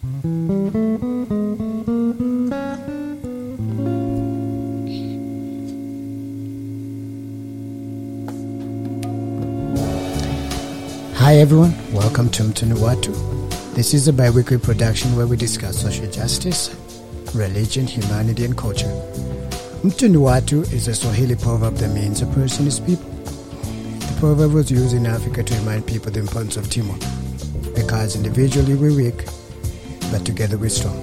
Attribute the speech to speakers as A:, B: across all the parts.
A: Hi everyone, welcome to Mtu ni Watu. This is a bi-weekly production where we discuss social justice, religion, humanity, and culture. Mtu ni Watu is a Swahili proverb that means a person is people. The proverb was used in Africa to remind people the importance of teamwork, because individually we're weak, but together we're strong.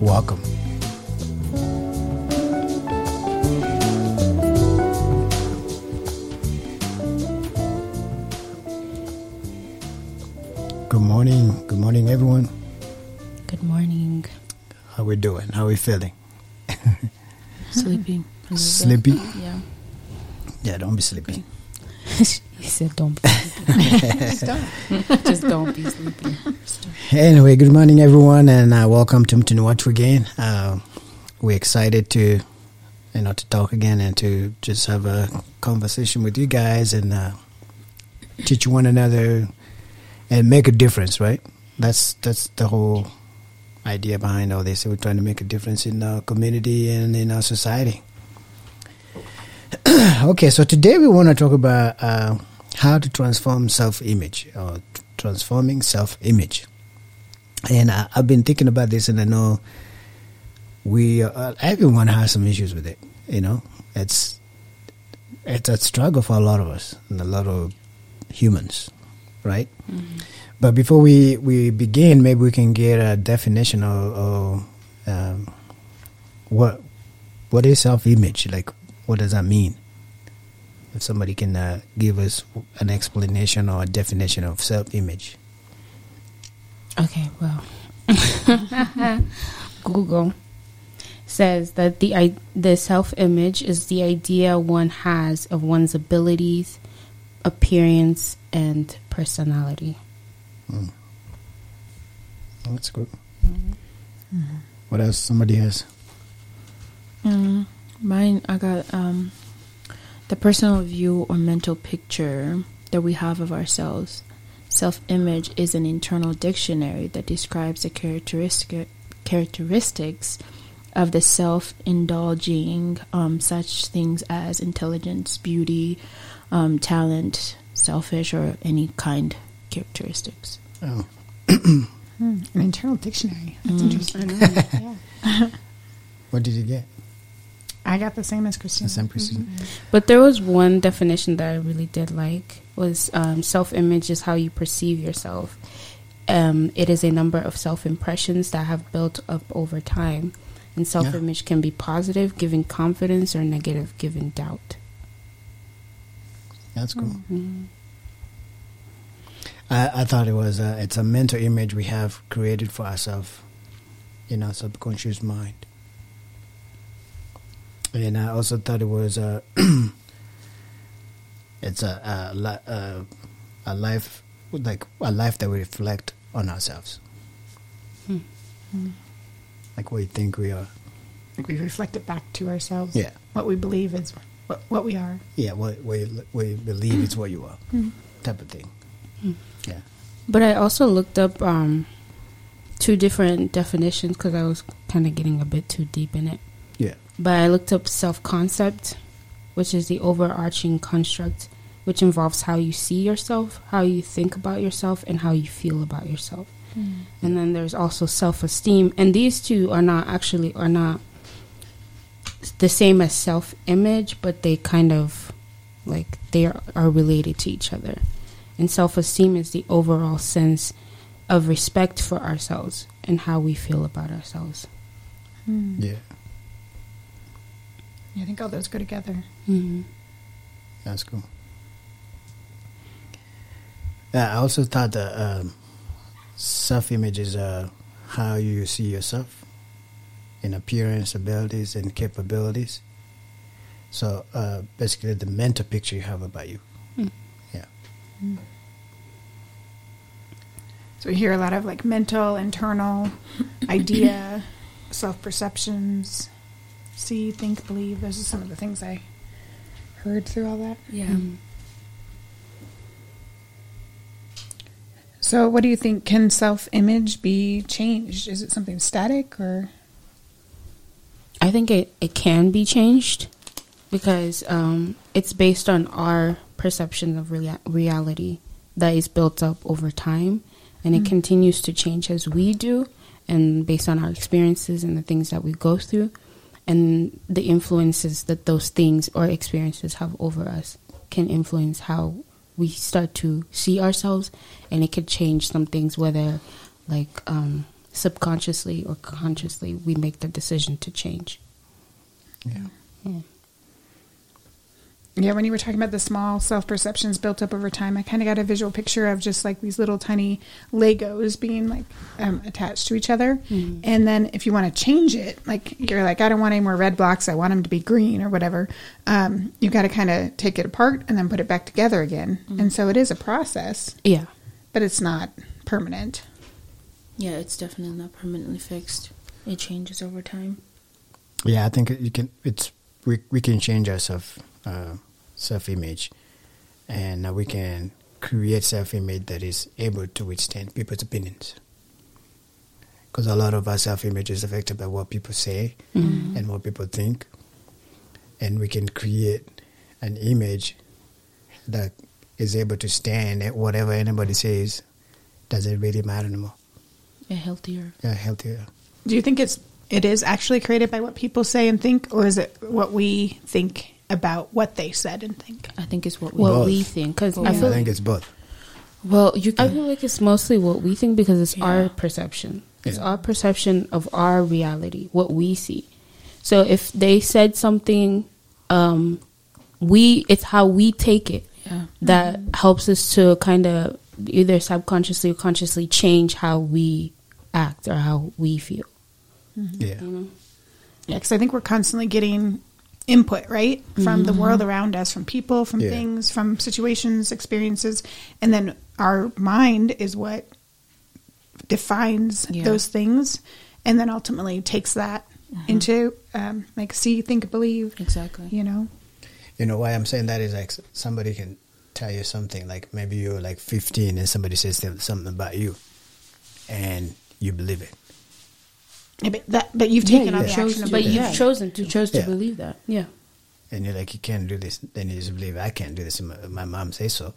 A: Welcome. Good morning. Good morning, everyone.
B: Good morning.
A: How we doing? How we feeling?
B: Sleepy.
A: Sleepy?
B: Yeah.
A: Yeah, don't be sleepy.
B: he said, "Don't be sleepy. Just don't. Just don't be sleepy." Stop.
A: Anyway, good morning, everyone, and uh, welcome to Mtu ni Watu again. Uh, we're excited to, you know, to talk again and to just have a conversation with you guys and uh, teach one another and make a difference. Right? That's that's the whole idea behind all this. We're trying to make a difference in our community and in our society. okay, so today we want to talk about uh, how to transform self-image or transforming self-image. And I, I've been thinking about this, and I know we uh, everyone has some issues with it. You know, it's it's a struggle for a lot of us and a lot of humans, right? But before we, we begin, maybe we can get a definition of, of um, what what is self image. Like, what does that mean? If somebody can uh, give us an explanation or a definition of self image.
B: Okay. Well, Google says that the the self image is the idea one has of one's abilities, appearance, and personality.
A: That's good. What else? Somebody has.
C: Mm, mine, I got um, the personal view or mental picture that we have of ourselves. Self image is an internal dictionary that describes the characteristic, characteristics of the self, indulging um, such things as intelligence, beauty, um, talent, selfish, or any kind characteristics.
A: Oh,
D: Hmm, an internal dictionary. That's
C: Mm.
D: interesting. yeah.
A: what did you get?
D: I got the same as Christina.
A: The same person.
B: But there was one definition that I really did like was um, self image is how you perceive yourself. Um, it is a number of self impressions that have built up over time, and self image can be positive, giving confidence, or negative, giving doubt.
A: That's cool.
B: Mm.
A: I, I thought it was uh, it's a mental image we have created for ourselves in our subconscious mind. And I also thought it was a it's a a, li- uh, a life like a life that we reflect on ourselves.
B: Hmm.
A: Like what you think we are.
D: Like we reflect it back to ourselves.
A: Yeah.
D: What we believe is what, what we are.
A: Yeah, what, we you, what you believe is what you are. Type of thing. Yeah.
B: But I also looked up um, two different definitions because I was kind of getting a bit too deep in it.
A: Yeah.
B: But I looked up self concept, which is the overarching construct, which involves how you see yourself, how you think about yourself, and how you feel about yourself. Mm. And then there's also self esteem, and these two are not actually are not the same as self image, but they kind of like they are, are related to each other. And self esteem is the overall sense of respect for ourselves and how we feel about ourselves. Hmm.
A: Yeah.
D: Yeah, I think all those go together.
B: Mm-hmm.
A: That's cool. Yeah, I also thought that um, self image is uh, how you see yourself in appearance, abilities, and capabilities. So uh, basically, the mental picture you have about you.
B: Mm.
A: Yeah.
D: So we hear a lot of like mental, internal, idea, self perceptions, see, think, believe. Those are some of the things I heard through all that.
C: Yeah.
D: So, what do you think? Can self image be changed? Is it something static or?
B: I think it, it can be changed because um, it's based on our perception of rea- reality that is built up over time and it continues to change as we do and based on our experiences and the things that we go through and the influences that those things or experiences have over us can influence how we start to see ourselves and it could change some things whether like um, subconsciously or consciously we make the decision to change
A: Yeah.
B: yeah.
D: Yeah, when you were talking about the small self perceptions built up over time, I kind of got a visual picture of just like these little tiny Legos being like um, attached to each other. And then if you want to change it, like you're like, I don't want any more red blocks, I want them to be green or whatever, um, you got to kind of take it apart and then put it back together again. And so it is a process,
B: yeah
D: but it's not permanent.
C: Yeah, it's definitely not permanently fixed. It changes over time.
A: Yeah, I think you can. It's we we can change ourselves. uh, self image, and we can create self image that is able to withstand people's opinions. Because a lot of our self image is affected by what people say mm-hmm. and what people think, and we can create an image that is able to stand at whatever anybody says. Doesn't really matter anymore.
C: A healthier.
A: Yeah, healthier.
D: Do you think it's it is actually created by what people say and think, or is it what we think about what they said and think?
C: I think it's what we.
B: what
A: Both.
B: we think because
C: Oh,
B: I
A: I think it's both.
C: well, you
B: I
C: can.
B: feel like it's mostly what we think because it's our
C: Yeah.
B: perception. It's our perception of our reality, what we see. So if they said something, um, we it's how we take it
C: yeah.
B: that helps us to kind of either subconsciously or consciously change how we act or how we feel.
A: Yeah.
D: Yeah, because I think we're constantly getting input, right, from the world around us, from people, from
A: Yeah.
D: things, from situations, experiences, and then our mind is what defines
C: Yeah.
D: those things, and then ultimately takes that into um, like see, think, believe.
C: Exactly.
D: You know,
A: You know why I'm saying that is like somebody can tell you something like maybe you're like 15 and somebody says something about you, and you believe it.
D: Yeah, but that but you've taken on
B: you
D: the
B: chose
D: action
B: but you've chosen to chose to
A: Yeah.
B: believe that. Yeah.
A: And you're like, you can't do this. Then you just believe I can't do this. and My, my mom says so.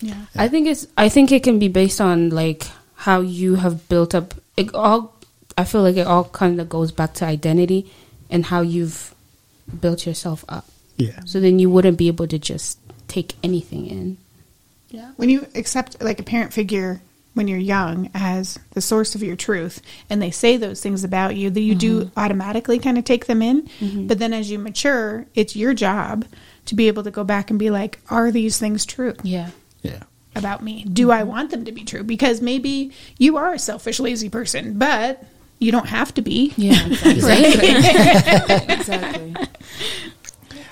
D: yeah.
B: I think it's. I think it can be based on like how you have built up. It all. I feel like it all kind of goes back to identity and how you've built yourself up.
A: Yeah.
B: So then you wouldn't be able to just take anything in.
D: Yeah. When you accept like a parent figure when you're young as the source of your truth and they say those things about you that you do mm-hmm. automatically kind of take them in mm-hmm. but then as you mature it's your job to be able to go back and be like are these things true
B: Yeah.
A: Yeah.
D: about me do i mm-hmm. want them to be true because maybe you are a selfish lazy person but you don't have to be
C: Yeah. Exactly. exactly.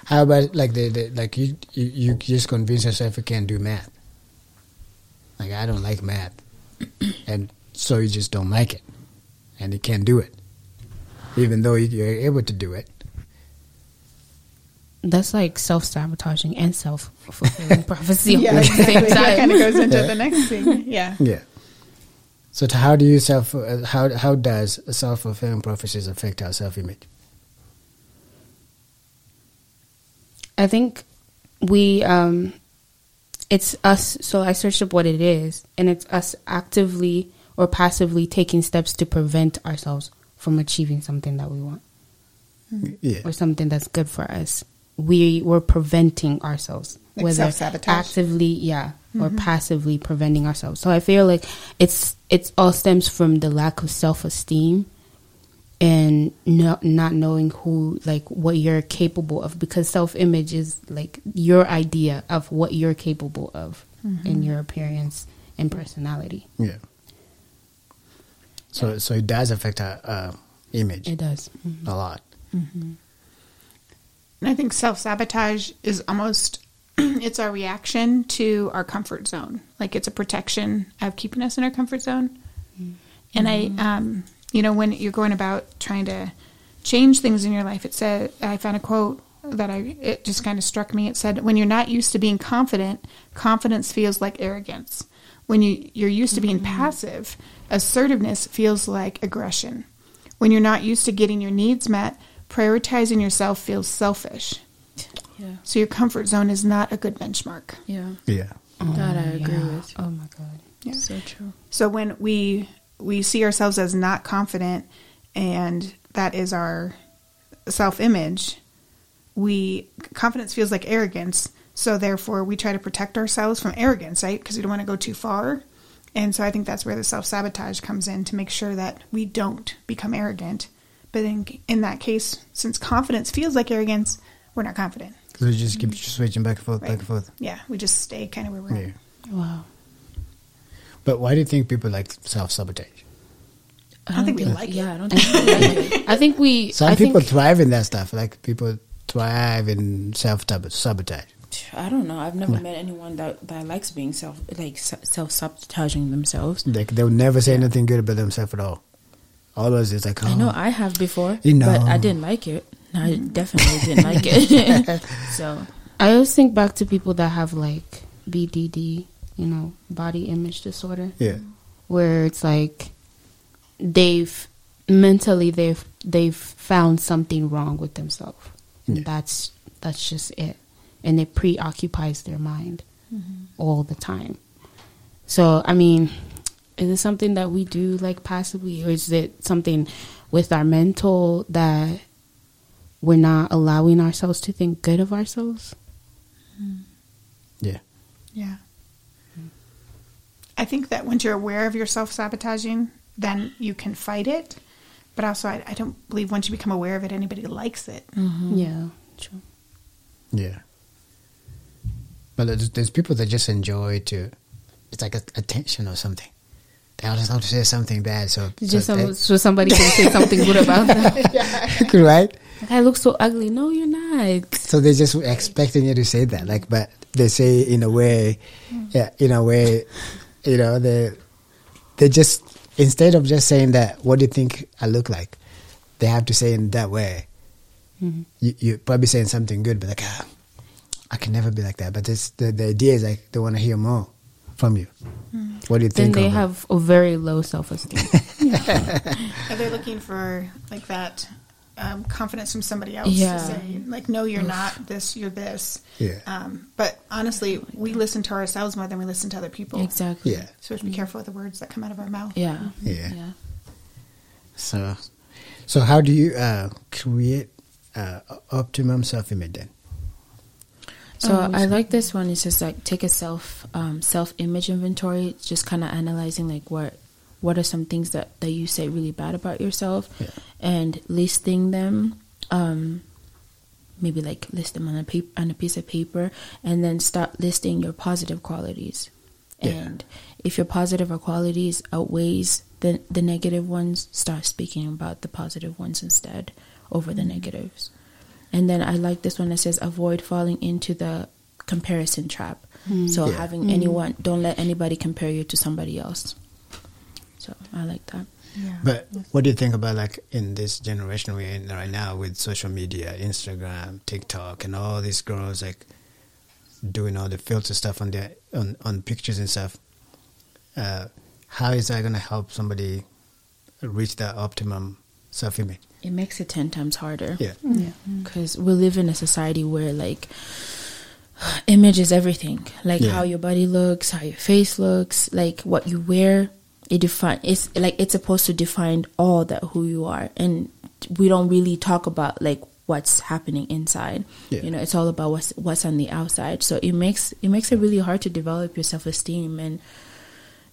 A: How about like the, the like you, you you just convince yourself you can't do math? Like I don't like math, and so you just don't like it, and you can't do it, even though you- you're able to do it.
B: That's like self sabotaging and self fulfilling prophecy
D: Yeah,
B: at the same
D: exactly. That kind of goes into the next thing. Yeah.
A: Yeah. So, to how do you self? Uh, how how does self fulfilling prophecies affect our self image?
B: I think we um it's us so I searched up what it is and it's us actively or passively taking steps to prevent ourselves from achieving something that we want mm-hmm.
A: Yeah.
B: or something that's good for us. We were preventing ourselves.
D: Like
B: whether
D: self-sabotage.
B: actively, yeah, or mm-hmm. passively preventing ourselves. So I feel like it's it's all stems from the lack of self esteem and not not knowing who like what you're capable of because self image is like your idea of what you're capable of in your appearance and personality.
A: Yeah. So so it does affect our uh, image
B: It does.
A: a lot.
D: And I think self sabotage is almost it's our reaction to our comfort zone. Like it's a protection of keeping us in our comfort zone. And I um you know when you're going about trying to change things in your life it said I found a quote that I it just kind of struck me. It said when you're not used to being confident, confidence feels like arrogance. When you you're used to being mm-hmm. passive, assertiveness feels like aggression. When you're not used to getting your needs met, prioritizing yourself feels selfish.
C: Yeah.
D: So your comfort zone is not a good benchmark.
C: Yeah.
A: Yeah.
C: that I oh, agree
B: Yeah.
C: with.
B: Oh my god.
D: Yeah.
C: So true.
D: So when we we see ourselves as not confident and that is our self-image, we confidence feels like arrogance. So therefore we try to protect ourselves from arrogance, right? Because we don't want to go too far. And so I think that's where the self-sabotage comes in to make sure that we don't become arrogant. But in, in that case, since confidence feels like arrogance, we're not confident.
A: So we just keep mm-hmm. switching back and forth, back and forth.
D: Yeah, we just stay kind of where we're
A: Yeah.
D: at.
B: Wow.
A: But why do you think people like self sabotage?
D: I don't think we like it.
C: Yeah, I don't think we like it.
B: I think we
A: Some
B: I
A: people
B: think,
A: thrive in that stuff. Like people thrive in self sabotage.
C: I don't know. I've never met anyone that, that likes being self like self sabotaging themselves.
A: Like they'll never say anything good about themselves at all. Always it's like, oh,
C: I know oh. I have before,
A: You know.
C: but I didn't like it. I definitely didn't like it. so
B: I always think back to people that have like BDD, you know, body image disorder.
A: yeah,
B: where it's like they've mentally they've they've found something wrong with themselves. And
A: Yeah.
B: That's that's just it, and it preoccupies their mind mm-hmm. all the time. So I mean, is it something that we do like passively, or is it something with our mental that we're not allowing ourselves to think good of ourselves? Mm-hmm.
A: yeah,
D: Yeah. I think that once you're aware of your self sabotaging, then you can fight it. But also, I, I don't believe once you become aware of it, anybody likes it. Mm-hmm.
B: Yeah, true.
A: yeah. But there's, there's people that just enjoy to. It's like a, attention or something. They always have to say something bad, so,
B: Just
A: so
B: some, so somebody can say something good about them.
A: they- right?
B: I look so ugly. No, you're not.
A: So they're just expecting you to say that, like, but they say in a way, mm. yeah, in a way, you know, they they just instead of just saying that, what do you think I look like? They have to say in that way.
B: Mm-hmm.
A: You you probably saying something good, but like, ah, I can never be like that. But this, the the idea is like they want to hear more from you. What do you
B: Then
A: think?
B: they
A: of it?
B: have a very low self esteem.
D: Are they looking for like that um, confidence from somebody else
C: Yeah.
D: to say, like, no, you're not this, you're this?
A: Yeah.
D: Um, but honestly, we listen to ourselves more than we listen to other people.
C: exactly.
A: yeah,
D: So we have to be careful with the words that come out of our mouth.
C: Yeah.
A: yeah.
C: Yeah.
A: So, so how do you uh, create uh, optimum self image then?
C: So
B: Oh,
C: I like this one. It's just like take a self um, self image inventory. Just kind of analyzing like what what are some things that that you say really bad about yourself,
A: Yeah.
C: and listing them. Um, maybe like list them on a paper on a piece of paper, and then start listing your positive qualities.
A: Yeah.
C: And if your positive qualities outweighs the the negative ones, start speaking about the positive ones instead over the mm-hmm. negatives. And then I like this one that says avoid falling into the comparison trap. Hmm. So
A: Yeah.
C: having hmm. anyone don't let anybody compare you to somebody else. I like that.
D: Yeah.
A: But what do you think about like in this generation we're in right now with social media, Instagram, TikTok, and all these girls like doing all the filter stuff on their on, on pictures and stuff? Uh, how is that going to help somebody reach that optimum self image?
C: It makes it ten times harder.
A: Yeah,
D: yeah.
C: because we live in a society where like image is everything like
A: Yeah.
C: how your body looks how your face looks like what you wear it define it's like it's supposed to define all that who you are and we don't really talk about like what's happening inside
A: Yeah.
C: you know it's all about what's what's on the outside so it makes it makes it really hard to develop your self-esteem and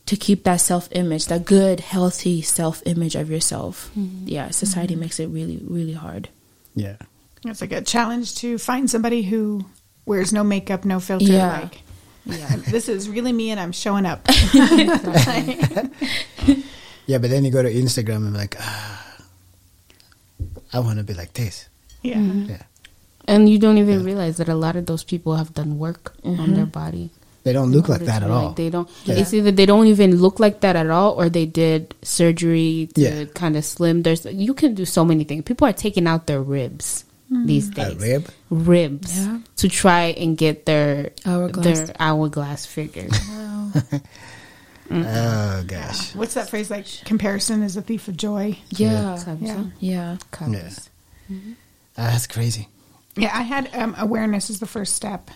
C: to keep that self-image that good healthy self-image of yourself mm-hmm. yeah society makes it really really hard
A: yeah,
D: It's like a challenge to find somebody who wears no makeup, no filter.
C: Yeah.
D: Like, yeah, this is really me, and I'm showing up.
A: yeah. But then you go to Instagram and like, ah, I want to be like this.
D: yeah,
A: Yeah,
B: And you don't even
A: Yeah.
B: realize that a lot of those people have done work on their body.
A: they don't look like that
B: to,
A: at
B: like,
A: all.
B: They don't.
A: Yeah.
B: It's either they don't even look like that at all, or they did surgery to
A: Yeah.
B: kind of slim. There's you can do so many things. People are taking out their ribs these
A: A
B: days.
A: rib?
B: Ribs
C: Yeah.
B: to try and get their
C: Hourglass.
B: their hourglass figure.
A: Oh gosh,
D: What's that phrase? Like comparison is a thief of joy.
C: yeah
D: Yeah.
C: yeah
B: Covers.
A: Ah, that's crazy.
D: Yeah, I had um, awareness is the first step.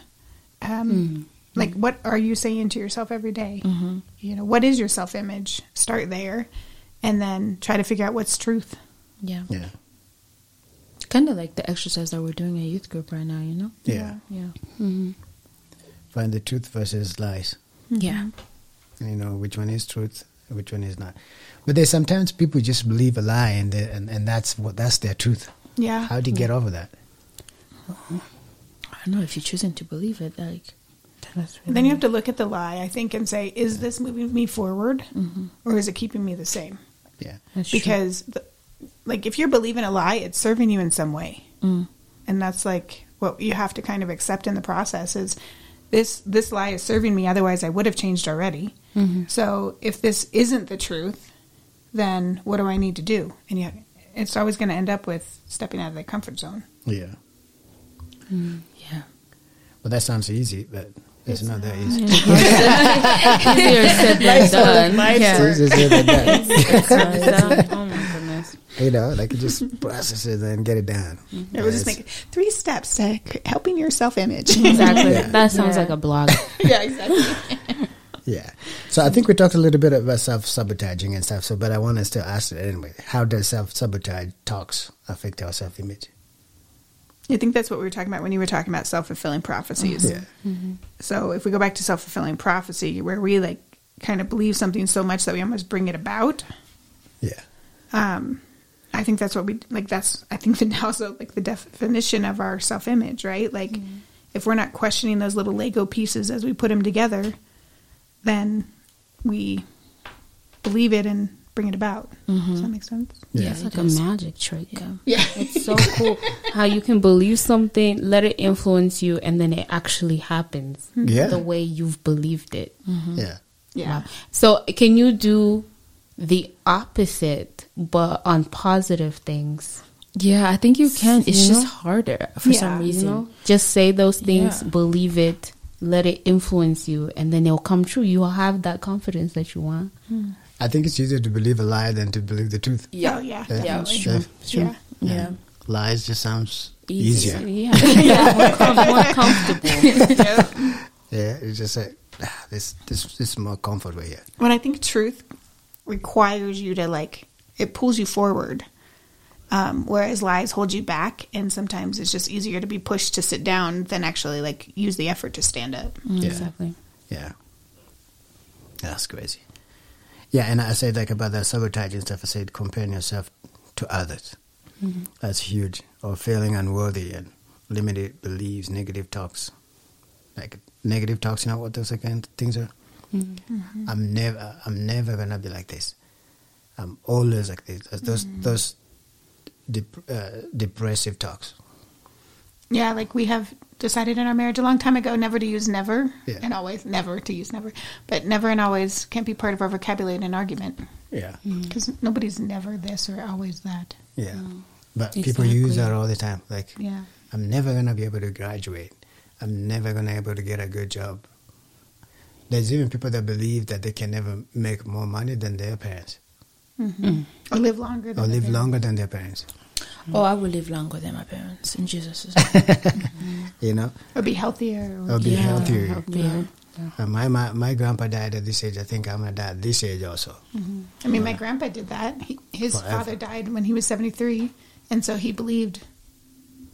D: Um, Like, what are you saying to yourself every day? You know, what is your self image? Start there, and then try to figure out what's truth.
C: yeah
A: Yeah,
C: kind of like the exercise that we're doing at youth group right now you know?
A: Yeah.
C: yeah. Mm-hmm.
A: Find the truth versus lies. Mm-hmm.
C: yeah.
A: You know which one is truth which one is not. But there's sometimes people just believe a lie and they, and, and that's what that's their truth.
D: Yeah.
A: how do you get over that?
C: I don't know if you're choosing to believe it like that's
D: And then you have to look at the lie, I think, and say, is this moving me forward, mm-hmm. or is it keeping me the same?
A: yeah.
B: That's true.
D: Because, the, like, if you're believing a lie, it's serving you in some way,
C: Mm.
D: and that's like what you have to kind of accept in the process is this this lie is serving me. Otherwise, I would have changed already. So, if this isn't the truth, then what do I need to do? And yet, it's always going to end up with stepping out of the comfort zone.
A: yeah
C: yeah
A: well that sounds easy but it's, not that easy
B: Easier said than done.
C: yeah
A: It's easier than that.
B: My goodness.
A: you know like you just process it and get it down
D: It was just
A: It's-
D: like three steps to helping your self image.
B: Exactly.
A: Yeah.
B: That sounds
C: Yeah.
B: like a blog.
D: yeah, exactly.
A: yeah so i think we talked a little bit about self-sabotaging and stuff so but i want us to ask it anyway how does self-sabotage talks affect our self-image
D: I think that's what we were talking about when you were talking about self fulfilling prophecies.
A: yeah
D: So if we go back to self fulfilling prophecy, where we like kind of believe something so much that we almost bring it about,
A: yeah
D: um, I think that's what we like. That's I think that also like the definition of our self image, right? Like mm-hmm. if we're not questioning those little Lego pieces as we put them together, then we believe it and bring it about. Mm-hmm. Does that make sense?
A: Yeah.
B: It's
C: it
B: like a magic trick.
D: Yeah.
B: It's so cool how you can believe something, let it influence you, and then it actually happens hmm.
A: Yeah.
B: the way you've believed it. Mm-hmm.
A: yeah
D: Yeah.
B: So, can you do the opposite, but on positive things?
C: yeah i think you can it's
B: You
C: just
B: know?
C: harder for
D: Yeah,
C: some reason
B: You know, just say those things,
C: Yeah.
B: believe it, let it influence you, and then it'll come true. You will have that confidence that you want.
A: i think it's easier to believe a lie than to believe the truth
D: Yeah. Oh, yeah.
A: Yeah.
C: Yeah,
D: definitely.
A: Sure.
D: Yeah.
C: yeah
A: lies just sounds
B: Easy.
A: easier
B: Yeah, yeah. More, com- more comfortable.
A: Yeah, it's just like ah, this. This this is more comfort way here.
D: When I think truth requires you to like, it pulls you forward, um, whereas lies hold you back, and sometimes it's just easier to be pushed to sit down than actually like use the effort to stand up.
A: Mm, yeah.
B: Exactly.
A: Yeah, that's crazy. Yeah, and I said like about the sabotaging stuff. I said comparing yourself to others. Mm-hmm. That's huge. Or feeling unworthy and limited beliefs, negative talks. Like negative talks, you know what those kind of things are. Mm-hmm. Mm-hmm. I'm never, I'm never gonna be like this. I'm always like this. Those mm-hmm. those dep- uh, depressive talks.
D: Yeah, like we have decided in our marriage a long time ago never to use never
A: Yeah.
D: and always, never to use never, but never and always can't be part of our vocabulary in an argument.
A: Yeah, mm.
D: Because nobody's never this or always that.
A: yeah. Mm. But people use that all the time. Like,
D: Yeah.
A: I'm never gonna be able to graduate. I'm never gonna be able to get a good job. There's even people that believe that they can never make more money than their parents Mm-hmm. Mm.
D: Or live longer than
A: or
D: their
A: live
D: parents.
A: longer than their parents. Mm-hmm.
C: Oh, I will live longer than my parents in Jesus' name.
A: You know,
D: Or be healthier. Or,
A: or be
C: Yeah.
A: healthier.
B: Yeah.
A: Uh, my, my my grandpa died at this age. I think I'm gonna die at this age also. Mm-hmm.
D: I mean, my uh, grandpa did that. He, his
A: Forever.
D: father died when he was 73. And so he believed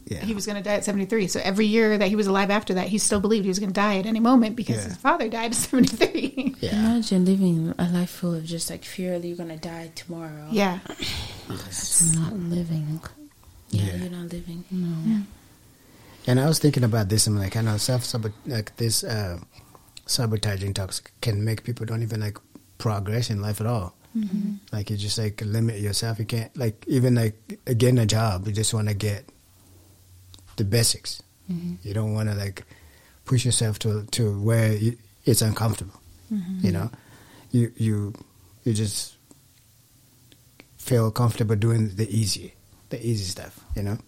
A: Yeah,
D: he was going to die at 73. So every year that he was alive after that, he still believed he was going to die at any moment because
A: Yeah.
D: his father died at 73.
A: yeah.
C: Imagine living a life full of just like fear that you're gonna die tomorrow.
D: yeah.
B: It's not living.
C: yeah,
A: Yeah.
C: you're not living. No.
A: And I was thinking about this. I'm like, I know self like this uh, sabotaging talks can make people don't even like progress in life at all. Like you just like limit yourself. You can't like even like getting a job. You just want to get the basics. Mm-hmm. You don't want to like push yourself to to where you, it's uncomfortable. Mm-hmm. You know, you you you just feel comfortable doing the easy, the easy stuff. You know.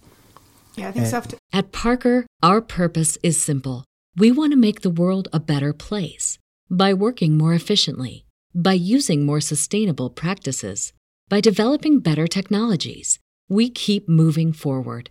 D: Yeah, I think self
E: At Parker, our purpose is simple. We want to make the world a better place by working more efficiently, by using more sustainable practices, by developing better technologies. We keep moving forward.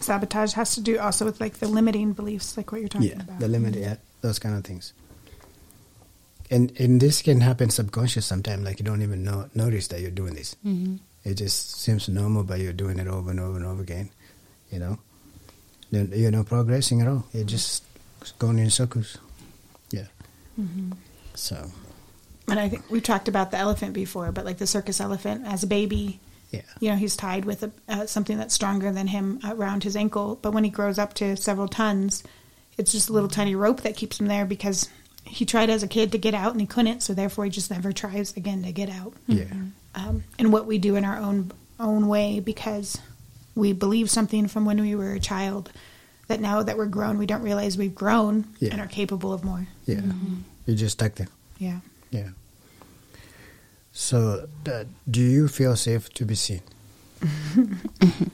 D: Sabotage has to do also with like the limiting beliefs, like what you're talking
A: yeah,
D: about.
A: the limit, yeah, those kind of things. And and this can happen subconscious sometimes, like you don't even know notice that you're doing this.
B: Mm-hmm.
A: It just seems normal, but you're doing it over and over and over again. You know, then you're not progressing at all. You're just going in circles. Yeah. So
D: And I think we've talked about the elephant before, but like the circus elephant as a baby,
A: yeah,
D: you know, he's tied with a, uh, something that's stronger than him around his ankle. But when he grows up to several tons, it's just a little tiny rope that keeps him there because he tried as a kid to get out and he couldn't. So therefore, he just never tries again to get out.
A: yeah,
D: Um, and what we do in our own own way because we believe something from when we were a child that now that we're grown, we don't realize we've grown
A: Yeah.
D: and are capable of more.
A: yeah. You're just stuck there.
D: Yeah.
A: Yeah. So, uh, do you feel safe to be seen?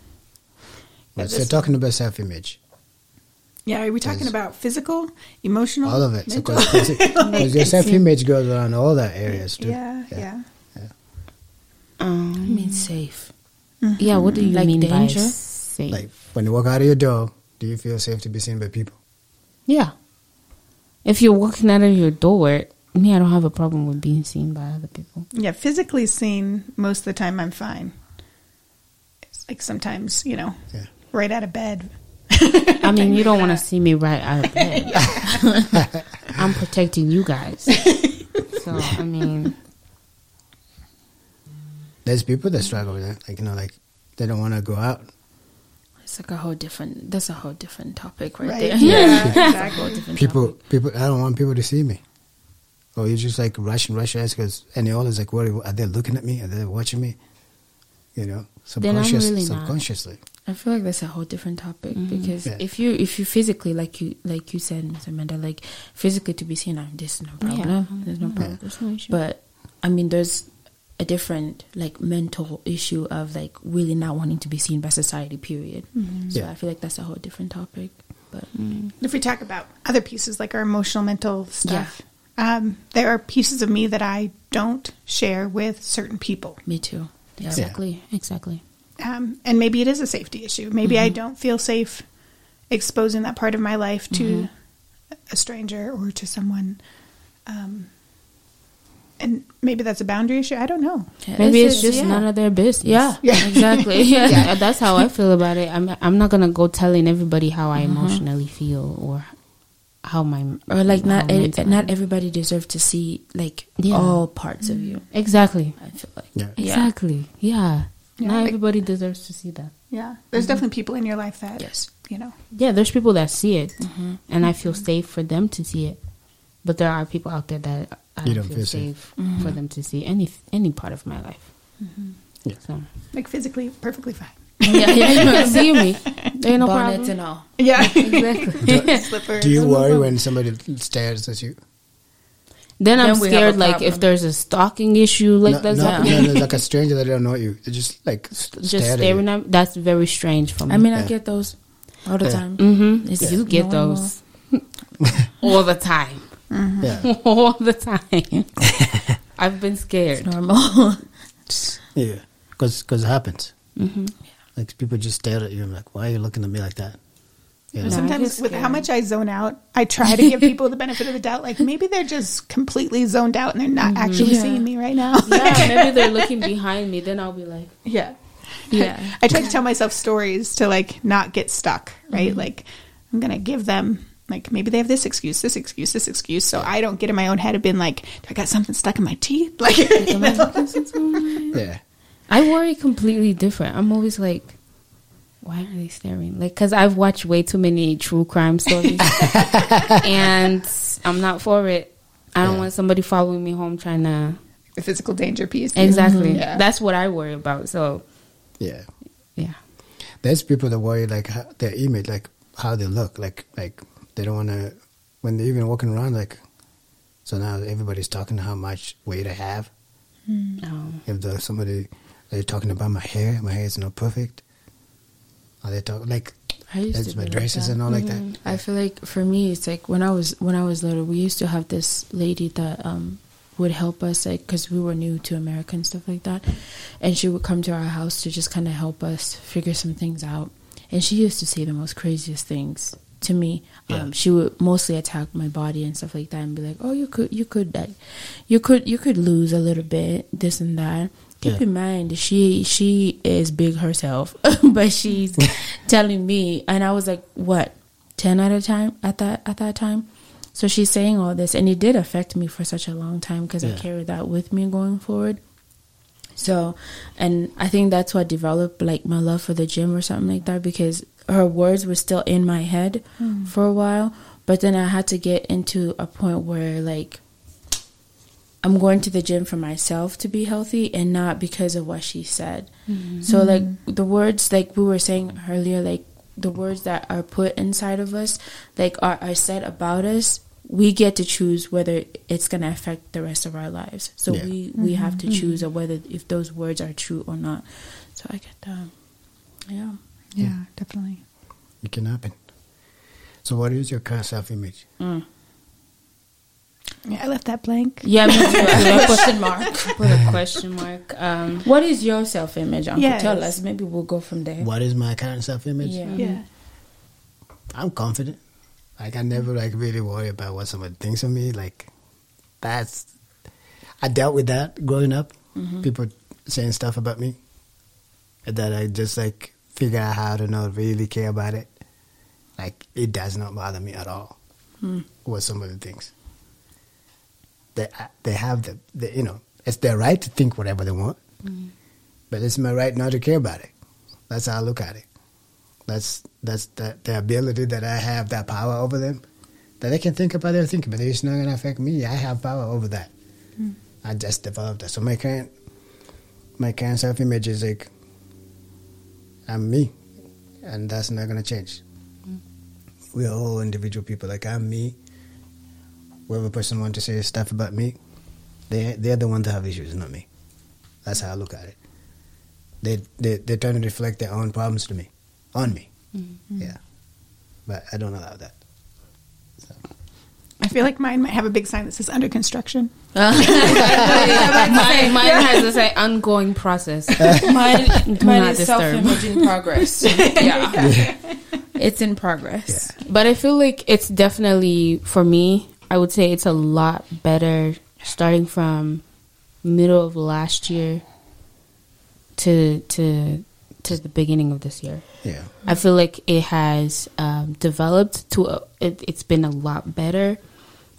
A: well, so talking about self-image,
D: Yeah. Are we talking
A: Yes.
D: about physical, emotional,
A: all of it. So,
D: mental?
A: because your self-image goes around all that areas too.
D: yeah, yeah.
B: Um,
C: I mean, safe.
B: yeah, what do you
C: Like
B: mean
C: danger?
B: by safe?
A: Like when you walk out of your door, do you feel safe to be seen by people?
B: yeah. If you're walking out of your door, me, I don't have a problem with being seen by other people.
D: Yeah, physically seen, most of the time I'm fine. It's like sometimes, you know,
A: Yeah.
D: right out of bed.
B: I mean, you don't want to see me right out of bed. I'm protecting you guys. So, I mean,
A: There's people that struggle with that. Like you know, like they don't want to go out.
C: It's like a whole different. That's a whole different topic right,
D: Right.
C: there.
D: Yeah,
C: That's a
D: exactly.
A: People,
C: topic.
A: people. I don't want people to see me. Or you just like rush and rush because and they always like, what are they looking at me? Are they watching me? You know,
B: Then I'm
A: subconscious,
B: really not.
A: subconsciously.
C: I feel like that's a whole different topic mm-hmm. because
A: Yeah.
C: if you if you physically like you like you said, Miss Amanda, like physically to be seen, I'm there's no problem.
B: Yeah.
C: There's no problem.
B: there's no issue.
C: But I mean, there's a different like mental issue of like really not wanting to be seen by society. Period. Mm-hmm. So
A: Yeah.
C: I feel like that's a whole different topic. But mm-hmm.
D: If we talk about other pieces like our emotional, mental stuff, um, there are pieces of me that I don't share with certain people.
C: me too. Yeah.
B: Exactly. Exactly.
D: um, and maybe it is a safety issue. Maybe I don't feel safe exposing that part of my life to a stranger or to someone. Um, and maybe that's a boundary issue. I don't know.
B: Maybe it's, just
C: yeah.
B: none of their business.
C: Yeah.
D: Yeah.
B: exactly. Yeah. that's how I feel about it. I'm I'm not gonna go telling everybody how I emotionally feel or how my
C: or like not e- not everybody deserves to see like
B: Yeah.
C: all parts of you.
B: exactly
C: I feel like
A: Yeah.
B: exactly yeah.
D: Yeah,
B: Not
D: like-
B: everybody deserves to see that.
D: Yeah, mm-hmm. there's definitely people in your life that
C: Yes.
D: you know.
B: Yeah, there's people that see it, mm-hmm. and I feel mm-hmm. safe for them to see it. But there are people out there that I don't,
A: don't
B: feel,
A: feel safe.
B: safe for them to see any any part of my life.
A: Yeah.
B: So
D: Like physically, perfectly fine.
B: yeah, yeah, you can see me. There ain't no
C: Bonnets
B: problem.
C: and all.
D: Yeah,
B: Exactly.
D: slippers.
A: Do you worry when somebody stares at you?
B: then I'm
C: Then we have a
B: scared. Like
C: problem.
B: if there's a stalking issue, like
A: no,
B: that's
A: no,
B: happening,
A: no, no, like a stranger that don't know you. They just like s-
B: just
A: stare at
B: staring
A: you.
B: at me. That's very strange for me.
C: I mean, I
A: Yeah.
C: get those all the
A: Yeah.
C: time.
B: mm-hmm.
C: It's
B: you get
C: normal.
B: those all the time,
A: Yeah,
B: all the time. I've been scared.
C: Normal.
A: yeah, because it happens. Like people just stare at you. I'm like, why are you looking at me like that? Yeah.
D: But
B: No, I
D: Sometimes with how much I zone out, I try to give people the benefit of the doubt. Like maybe they're just completely zoned out and they're not mm-hmm. actually
C: Yeah.
D: seeing me right now.
B: Yeah, maybe they're looking behind me. Then I'll be like,
D: yeah.
C: Yeah.
D: I try to tell myself stories to like not get stuck, right? Mm-hmm. Like I'm gonna give them like maybe they have this excuse, this excuse, this excuse, so I don't get in my own head of being like, do I got something stuck in my teeth? Like, you know?
A: yeah.
B: I worry completely different. I'm always like, why are they staring? Like, because I've watched way too many true crime stories, and I'm not for it. I don't
A: Yeah.
B: want somebody following me home trying to.
D: the physical danger piece.
B: Exactly.
D: Yeah.
B: That's what I worry about. So,
A: Yeah.
B: yeah.
A: There's people that worry like how, their image, like how they look, like like they don't want to when they're even walking around. Like so now everybody's talking how much weight I have.
B: Um,
A: If there's somebody they're talking about my hair, my hair is not perfect. Are they talking like
C: I used
A: that's
C: to
A: my
C: be like
A: dresses
C: that.
A: and all like that.
C: I feel like for me, it's like when I was when I was little, we used to have this lady that um would help us like because we were new to America and stuff like that, and she would come to our house to just kind of help us figure some things out. And she used to say the most craziest things to me.
A: Yeah.
C: Um, she would mostly attack my body and stuff like that, and be like, "Oh, you could, you could, like, you could, you could lose a little bit, this and that." Keep
A: Yeah.
C: in mind, she she is big herself, but she's telling me, and I was like, "What, ten at a time at that at that time?" So she's saying all this, and it did affect me for such a long time because I carried that with me going forward. So, and I think that's what developed like my love for the gym or something like that because her words were still in my head hmm. for a while, but then I had to get into a point where like I'm going to the gym for myself to be healthy and not because of what she said. So mm-hmm. like the words like we were saying earlier like the words that are put inside of us like are, are said about us we get to choose whether it's going to affect the rest of our lives so
A: Yeah.
C: we we have to mm-hmm. choose of whether if those words are true or not so i get that yeah
D: Yeah, definitely.
A: It can happen. So what is your current self image? Mm.
D: Yeah, I left that blank.
C: yeah me too. I put a question mark
B: put a question mark. Um,
C: what is your self-image uncle
D: Yes.
C: tell us maybe we'll go from there
A: What is my current self image?
C: yeah
D: Yeah.
A: I'm confident. Like I never like really worry about what somebody thinks of me. Like that's I dealt with that growing up. People saying stuff about me. And that I just like figure out how to not really care about it. Like it does not bother me at all what somebody thinks. They they have the, the you know it's their right to think whatever they want, mm-hmm. but it's my right not to care about it. That's how I look at it. That's that's the, the ability that I have that power over them. That they can think about their thinking, but it's not going to affect me. I have power over that. Mm. I just developed that. So my current my current self image is like I'm me, and that's not going to change. Mm. We are all individual people. Like I'm me. Whoever person want to say stuff about me, they they're the ones that have issues, not me. That's how I look at it. They they they're trying to reflect their own problems to me, on me.
B: Mm-hmm.
A: Yeah, but I don't allow that.
D: I feel like mine might have a big sign that says under construction.
B: mine, mine has to say ongoing process.
C: mine, mine is self-image in progress. yeah. it's in progress.
B: But I feel like it's definitely for me. I would say it's a lot better starting from middle of last year to to to the beginning of this year.
A: Yeah,
B: I feel like it has um, developed to a, it, it's been a lot better,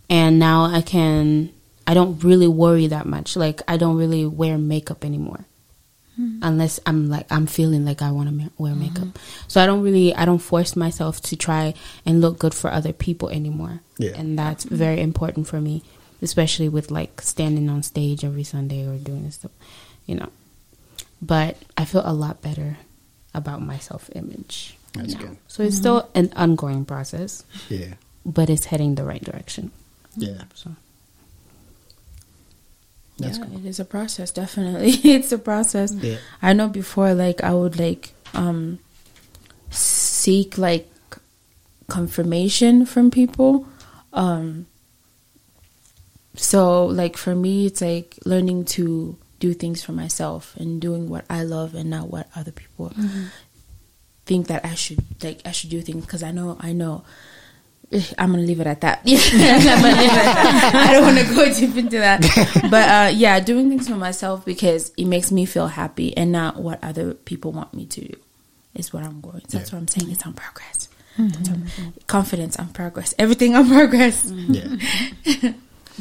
B: and now I can I don't really worry that much. Like I don't really wear makeup anymore, unless I'm like I'm feeling like I want to ma- wear makeup. So I don't really I don't force myself to try and look good for other people anymore,
A: Yeah.
B: and that's very important for me, especially with like standing on stage every Sunday or doing this stuff, you know. But I feel a lot better about my self image.
A: That's good.
B: So it's still an ongoing process,
A: yeah,
B: but it's heading the right direction.
A: yeah.
B: So
A: That's
C: yeah,
A: cool.
C: it is a process. Definitely, it's a process.
A: Yeah.
C: I know before, like I would like um seek like confirmation from people. Um so like for me it's like learning to do things for myself and doing what I love and not what other people think that I should like I should do things because I know I know Eh, I'm gonna leave it at that. Yeah, I'm gonna leave it at that. I don't want to go deep into that, but uh, yeah, doing things for myself because it makes me feel happy and not what other people want me to do is what I'm going. That's what I'm saying. It's on progress. Mm-hmm. That's on- confidence on progress. Everything on progress. Mm-hmm.
A: yeah.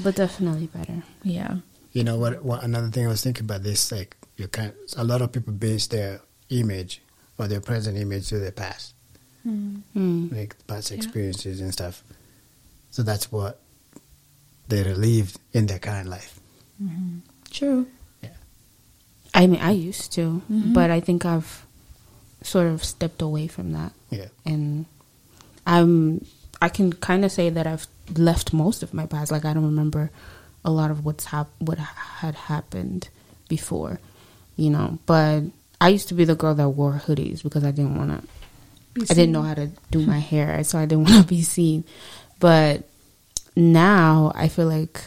B: but definitely better.
C: Yeah.
A: You know what? What another thing I was thinking about this, like you can a lot of people base their image or their present image to their past,
B: Mm.
A: like past experiences and stuff. So that's what they relieved in their current life. Mm-hmm.
C: True. Yeah.
B: I mean, I used to, mm-hmm. but I think I've sort of stepped away from that,
A: Yeah,
B: and I'm I can kind of say that I've left most of my past. Like I don't remember a lot of what's hap- what had happened before, you know. But I used to be the girl that wore hoodies because I didn't want to. I didn't know how to do my hair, so I didn't want to be seen. But now I feel like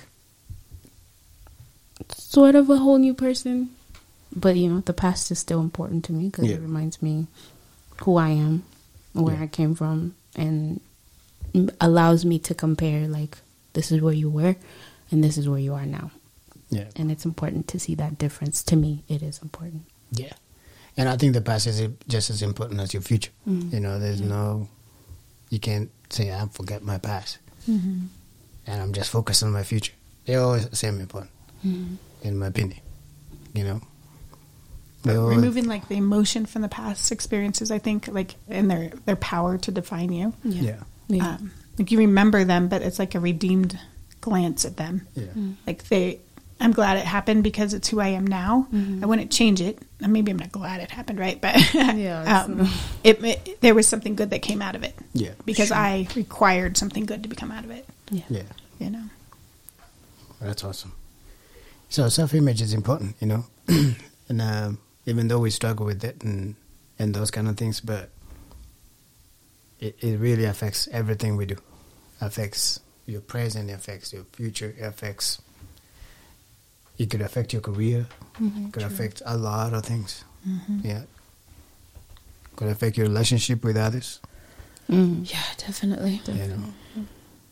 B: sort of a whole new person. But you know, the past is still important to me because
A: Yeah.
B: it reminds me who I am, where
A: Yeah.
B: I came from, and allows me to compare. Like this is where you were, and this is where you are now.
A: yeah,
B: And it's important to see that difference. To me, it is important.
A: yeah. And I think the past is just as important as your future.
B: Mhm.
A: You know, there's no, you can't say I forget my past, and I'm just focused on my future. They're always the same important, in my opinion. You know,
D: But removing like the emotion from the past experiences, I think, like and their their power to define you.
A: yeah,
B: Yeah.
D: Um, like you remember them, but it's like a redeemed glance at them.
A: yeah.
D: Like they, I'm glad it happened because it's who I am now. I wouldn't change it. Maybe I'm not glad it happened, right? But
B: Yeah,
D: um, it, it there was something good that came out of it
A: Yeah,
D: because I required something good to become out of it.
B: yeah.
A: yeah.
D: You know.
A: That's awesome. So self image is important, you know, and um, even though we struggle with it and and those kind of things, but it it really affects everything we do. Affects your present, it affects your future, it affects. It could affect your career. it could affect a lot of things. Yeah. Could affect your relationship with others.
B: Mm.
C: Yeah, definitely.
A: You know.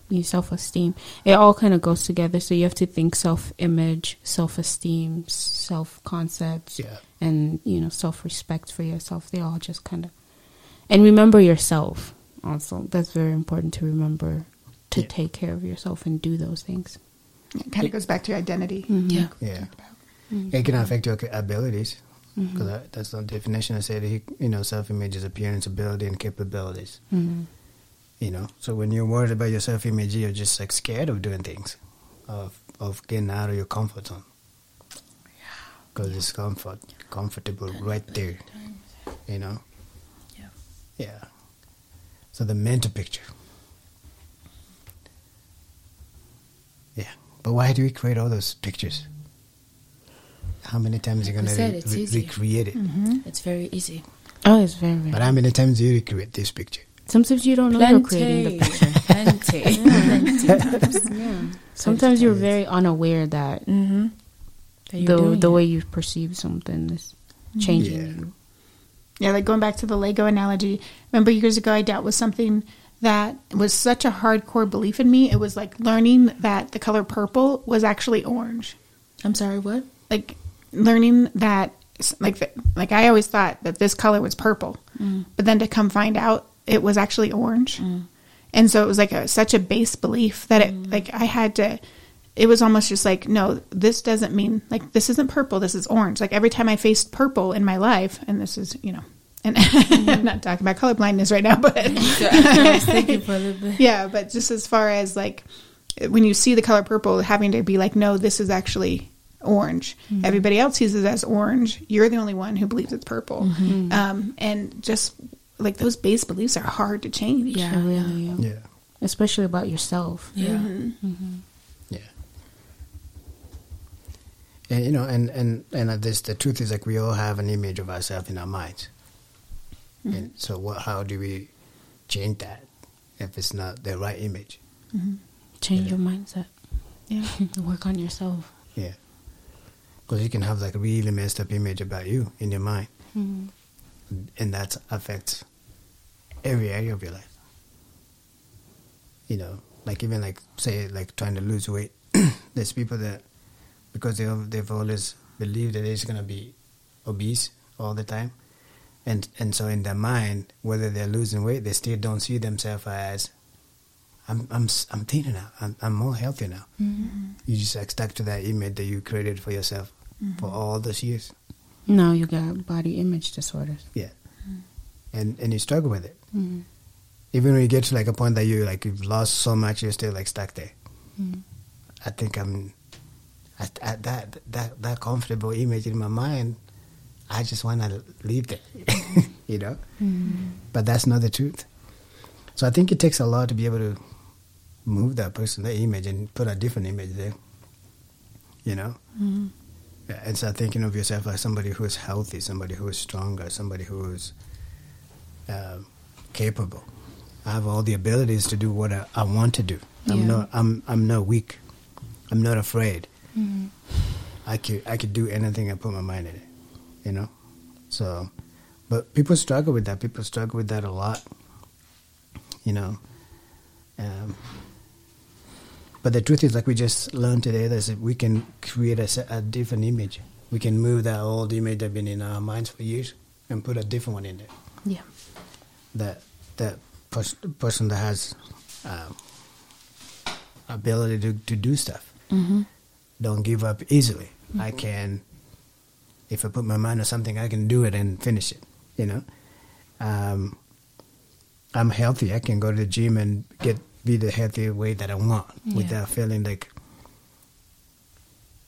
B: your self esteem. It all kind of goes together. So you have to think self image, self esteem, self concepts,
A: Yeah.
B: and you know self respect for yourself. They all just kind of and remember yourself. Also, that's very important to remember to
A: Yeah.
B: take care of yourself and do those things.
D: It kind of goes back to your identity.
C: Yeah.
A: Yeah. It can affect your abilities. Because that's the definition I said. You know, self-image is appearance, ability, and capabilities.
B: Mm-hmm.
A: You know, so when you're worried about your self-image, you're just like scared of doing things, of of getting out of your comfort zone. Because it's comfort, comfortable right there. You know.
C: Yeah.
A: Yeah. So the mental picture. Yeah, but why do we create all those pictures? how many times are you gonna
C: we
A: re-
C: it's
A: re-
C: easy.
A: recreate it?
C: It's very easy.
B: Oh, it's very, very.
A: But how many times do you recreate this picture?
B: Sometimes you don't know you're creating the picture.
C: Plenty. Plenty times.
B: Yeah. Sometimes you're very unaware that
C: Mm-hmm. That you're
B: the
C: doing
B: the
C: it.
B: way you perceive something is changing
A: Yeah.
B: you.
D: Yeah, like going back to the Lego analogy. Remember years ago I dealt with something that was such a hardcore belief in me. It was like learning that the color purple was actually orange.
C: I'm sorry, what?
D: Like learning that like the, like I always thought that this color was purple. Mm. But then to come find out it was actually orange. Mm. And so it was like a, such a base belief that it mm. like I had to it was almost just like no this doesn't mean like this isn't purple this is orange like every time i faced purple in my life and this is you know and i'm not talking about color blindness right now but
C: I was thinking for a little bit.
D: yeah but just as far as like when you see the color purple having to be like no this is actually orange everybody else sees it as orange you're the only one who believes it's purple um, and just like those base beliefs are hard to change
C: Yeah.
B: I really am.
A: Yeah.
B: Especially about yourself.
C: Yeah.
A: Yeah. And you know, and and and uh, this the truth is like we all have an image of ourselves in our minds. Mm-hmm. And so, what? How do we change that if it's not the right image? Mm-hmm.
B: Change
A: Yeah.
B: your mindset.
D: yeah
B: Work on yourself.
A: Yeah. Because you can have like a really messed up image about you in your mind, mm-hmm. and that affects every area of your life. You know, like even like say like trying to lose weight. There's people that because they have, they've always believed that they're just gonna be obese all the time, and and so in their mind, whether they're losing weight, they still don't see themselves as I'm I'm I'm thinner now. I'm I'm more healthy now. Mm-hmm. You just like stuck to that image that you created for yourself mm-hmm. for all those years.
B: No, you got body image disorders.
A: Yeah, mm-hmm. and and you struggle with it. Even when you get to like a point that you like you've lost so much, you're still like stuck there. I think I'm at, at that that that comfortable image in my mind. I just want to leave there, you know. Mm. But that's not the truth. So I think it takes a lot to be able to move that person, that image, and put a different image there. You know. Mm. Yeah, and start thinking of yourself as somebody who is healthy, somebody who is stronger, somebody who is um, capable. I have all the abilities to do what I, I want to do. I'm
B: Yeah.
A: not. I'm. I'm not weak. I'm not afraid. Mm. I could. I could do anything I put my mind in it. You know. So, but people struggle with that. People struggle with that a lot. You know. Um, but the truth is, like we just learned today, that we can create a, a different image. We can move that old image that's been in our minds for years and put a different one in there.
B: Yeah.
A: That that pers- person that has um, ability to, to do stuff don't give up easily. I can, if I put my mind on something, I can do it and finish it. You know, um, I'm healthy. I can go to the gym and get be the healthy way that I want without feeling like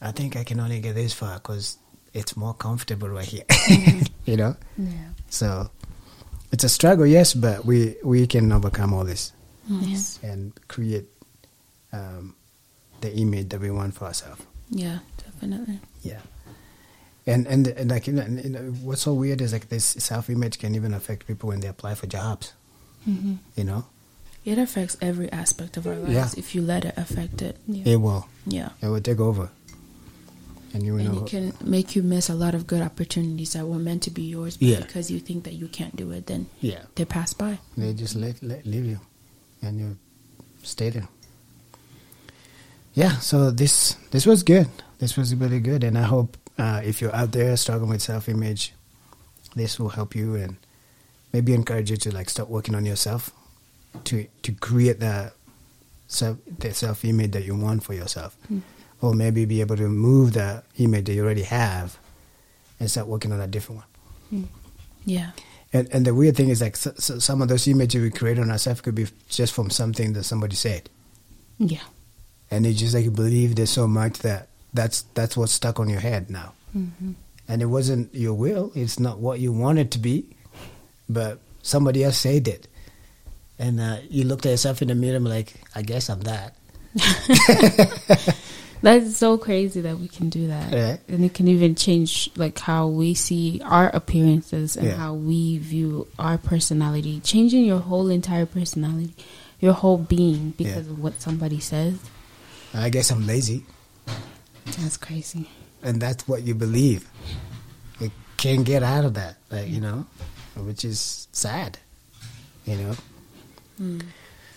A: I think I can only get this far because it's more comfortable right here. you know,
B: Yeah.
A: so it's a struggle, yes, but we we can overcome all this
B: Yes.
A: and create um, the image that we want for ourselves.
C: Yeah, definitely.
A: Yeah. And and, and like you know, and, you know, what's so weird is like this self image can even affect people when they apply for jobs. Mm-hmm. You know,
C: It affects every aspect of our lives
A: Yeah.
C: if you let it affect it.
A: it will
C: Yeah.
A: it will take over. And you
C: And
A: know,
C: it can make you miss a lot of good opportunities that were meant to be yours, but
A: Yeah.
C: because you think that you can't do it, then
A: yeah,
C: they pass by.
A: they just let, let leave you, and you stay there. Yeah, so this this was good. This was really good, and I hope uh, if you're out there struggling with self image, this will help you and maybe encourage you to like start working on yourself to to create the self the self image that you want for yourself, or maybe be able to move the image that you already have and start working on a different one.
C: Yeah.
A: And and the weird thing is like so, so some of those images we create on ourselves could be just from something that somebody said,
B: Yeah.
A: and you just like believe it so much that that's that's what's stuck on your head now. And it wasn't your will; it's not what you wanted to be, but somebody else said it, and uh, you looked at yourself in the mirror and like, I guess I'm that.
B: That's so crazy that we can do that.
A: Yeah.
B: And it can even change like how we see our appearances and
A: Yeah.
B: how we view our personality. Changing your whole entire personality, your whole being because
A: Yeah.
B: of what somebody says.
A: I guess I'm lazy,
B: That's crazy.
A: and that's what you believe. You can't get out of that, like, you know, which is sad, you know.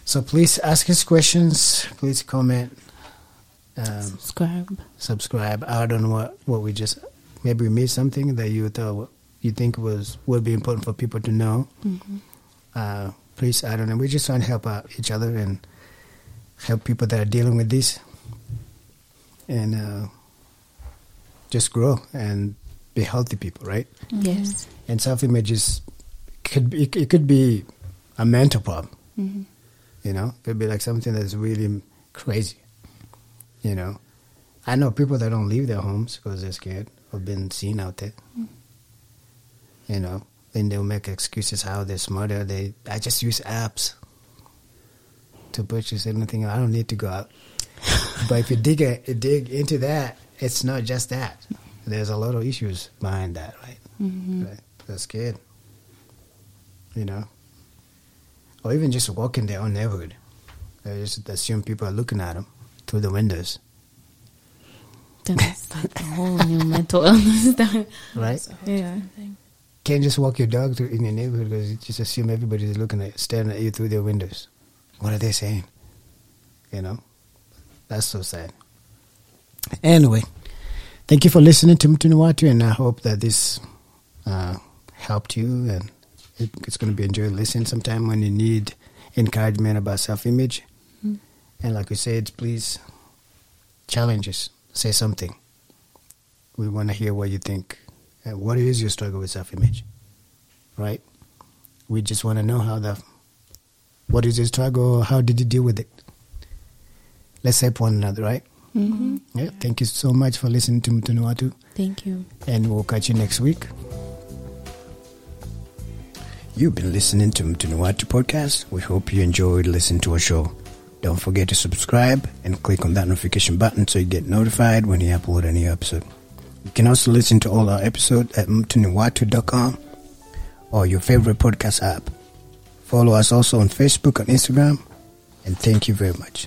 A: So please ask us questions. Please comment. Um,
B: Subscribe.
A: subscribe. I don't know what, what we just maybe we missed something that you thought you think was would be important for people to know. Uh, please, I don't know. We're just trying to help out each other and help people that are dealing with this, and uh, just grow and be healthy people, right?
B: Yes.
A: And self image is could be, it could be a mental problem.
B: Mm-hmm.
A: You know, it could be like something that's really crazy. You know, I know people that don't leave their homes because they're scared of being seen out there. You know, then they'll make excuses how they're smarter. They, I just use apps to purchase anything. I don't need to go out. But if you dig a, dig into that, it's not just that. There's a lot of issues behind that, right? Mm-hmm. Right. They're scared. You know, or even just walking their own neighborhood. They just assume people are looking at them through the windows,
B: That's like a whole new mental illness. that-
A: right?
B: yeah.
A: Can't just walk your dog through in your neighborhood because you just assume everybody's looking at, staring at you through their windows. What are they saying? You know, that's so sad. Anyway, thank you for listening to Mtu ni Watu, and I hope that this uh, helped you, and it, it's going to be enjoyable listening sometime when you need encouragement about self-image. And like we said, please challenge us, say something. We want to hear what you think. Uh, what is your struggle with self-image? Right? We just want to know how the what is your struggle? How did you deal with it? Let's help one another, right?
B: Mm-hmm.
A: Yeah. Thank you so much for listening to Mtu ni Watu,
B: Thank you.
A: and we'll catch you next week. You've been listening to Mtu ni Watu podcast. We hope you enjoyed listening to our show. Don't forget to subscribe and click on that notification button so you get notified when we upload a new episode. You can also listen to all our episodes at mtuniwatu.com or your favorite podcast app. Follow us also on Facebook and Instagram. And thank you very much.